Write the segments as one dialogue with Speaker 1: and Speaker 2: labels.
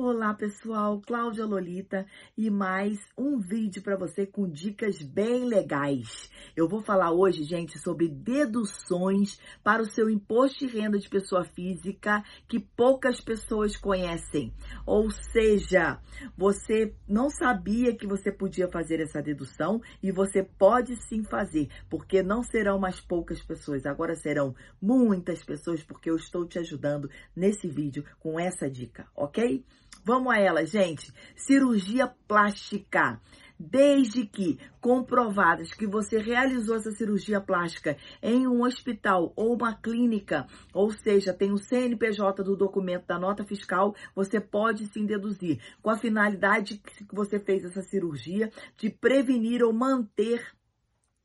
Speaker 1: Olá pessoal, Cláudia Lolita e mais um vídeo para você com dicas bem legais. Eu vou falar hoje, gente, sobre deduções para o seu imposto de renda de pessoa física que poucas pessoas conhecem. Ou seja, você não sabia que você podia fazer essa dedução e você pode sim fazer, porque não serão mais poucas pessoas, agora serão muitas pessoas, porque eu estou te ajudando nesse vídeo com essa dica, ok? Vamos a ela, gente. Cirurgia plástica. Desde que comprovadas que você realizou essa cirurgia plástica em um hospital ou uma clínica, ou seja, tem o CNPJ do documento da nota fiscal, você pode sim deduzir, com a finalidade que você fez essa cirurgia de prevenir ou manter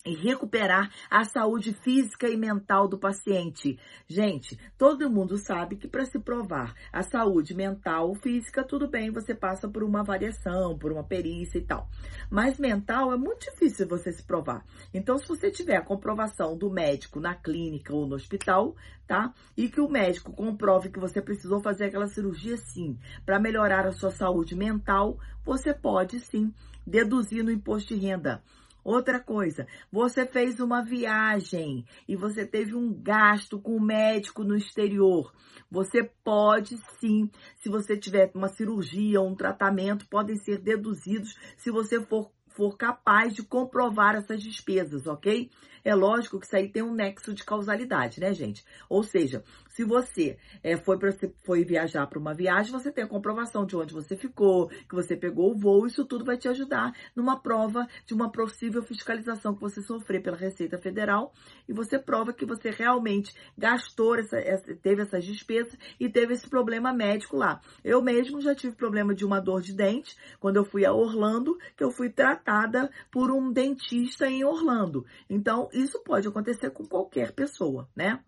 Speaker 1: e recuperar a saúde física e mental do paciente. Gente, todo mundo sabe que para se provar a saúde mental física, tudo bem, você passa por uma avaliação, por uma perícia e tal. Mas mental é muito difícil você se provar. Então, se você tiver a comprovação do médico na clínica ou no hospital, tá? E que o médico comprove que você precisou fazer aquela cirurgia sim, para melhorar a sua saúde mental, você pode sim deduzir no imposto de renda. Outra coisa, você fez uma viagem e você teve um gasto com o médico no exterior. Você pode sim, se você tiver uma cirurgia ou um tratamento, podem ser deduzidos se você for for capaz de comprovar essas despesas, ok? É lógico que isso aí tem um nexo de causalidade, né, gente? Ou seja, se você é, foi, pra, foi viajar para uma viagem, você tem a comprovação de onde você ficou, que você pegou o voo, isso tudo vai te ajudar numa prova de uma possível fiscalização que você sofrer pela Receita Federal e você prova que você realmente gastou, essa, essa, teve essas despesas e teve esse problema médico lá. Eu mesmo já tive problema de uma dor de dente quando eu fui a Orlando, que eu fui tratar tratada por um dentista em Orlando. Então, isso pode acontecer com qualquer pessoa, né?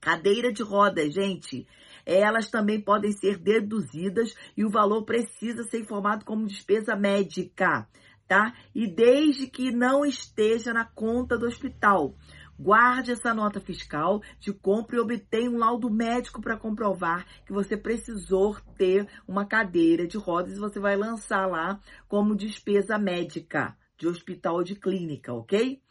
Speaker 1: Cadeira de rodas, gente, elas também podem ser deduzidas e o valor precisa ser informado como despesa médica, tá? E desde que não esteja na conta do hospital. Guarde essa nota fiscal de compra e obtenha um laudo médico para comprovar que você precisou ter uma cadeira de rodas e você vai lançar lá como despesa médica de hospital ou de clínica, ok?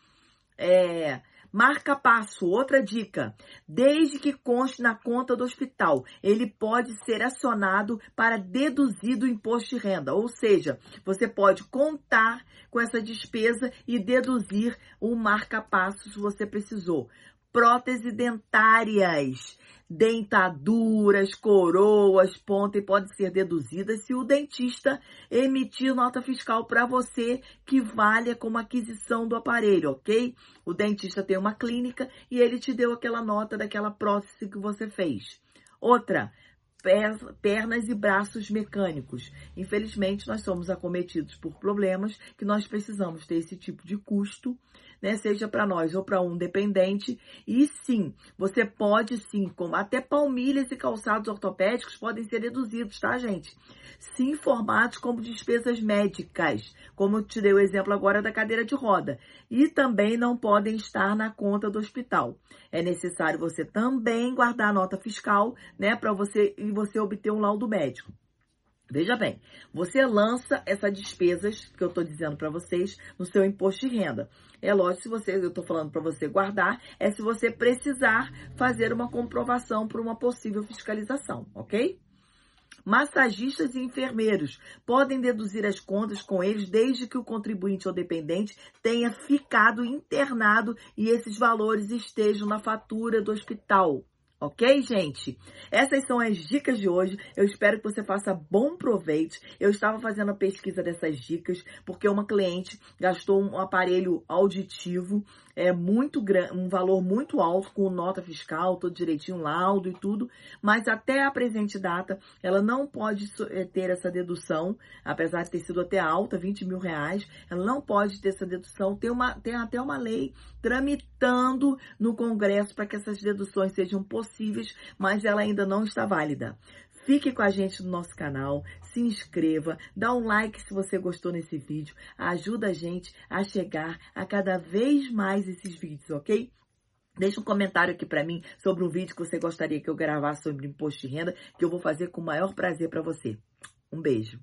Speaker 1: É, Marca passo, outra dica. Desde que conste na conta do hospital, ele pode ser acionado para deduzir do imposto de renda. Ou seja, você pode contar com essa despesa e deduzir o marca passo se você precisou. Próteses dentárias dentaduras, coroas, pontas podem ser deduzidas se o dentista emitir nota fiscal para você que valha como aquisição do aparelho, ok? O dentista tem uma clínica e ele te deu aquela nota daquela prótese que você fez. Outra, pernas e braços mecânicos. Infelizmente, nós somos acometidos por problemas que nós precisamos ter esse tipo de custo, né? Seja para nós ou para um dependente. E sim, você pode sim, como até palmilhas e calçados ortopédicos podem ser reduzidos, tá, gente? Sim, informados como despesas médicas, como eu te dei o exemplo agora da cadeira de roda. E também não podem estar na conta do hospital. É necessário você também guardar a nota fiscal, né, para você você obter um laudo médico. Veja bem, você lança essas despesas que eu estou dizendo para vocês no seu imposto de renda. É lógico, se você, eu estou falando para você guardar, é se você precisar fazer uma comprovação por uma possível fiscalização, ok? Massagistas e enfermeiros podem deduzir as contas com eles desde que o contribuinte ou dependente tenha ficado internado e esses valores estejam na fatura do hospital. Ok, gente? Essas são as dicas de hoje. Eu espero que você faça bom proveito. Eu estava fazendo a pesquisa dessas dicas porque uma cliente gastou um aparelho auditivo é muito grande, um valor muito alto com nota fiscal, todo direitinho, laudo e tudo, mas até a presente data ela não pode é, ter essa dedução, apesar de ter sido até alta, 20 mil reais, ela não pode ter essa dedução. Tem, uma, tem até uma lei tramitando no Congresso para que essas deduções sejam possíveis possíveis, mas ela ainda não está válida. Fique com a gente no nosso canal, se inscreva, dá um like se você gostou nesse vídeo, ajuda a gente a chegar a cada vez mais esses vídeos, ok? Deixa um comentário aqui para mim sobre um vídeo que você gostaria que eu gravasse sobre imposto de renda, que eu vou fazer com o maior prazer para você. Um beijo.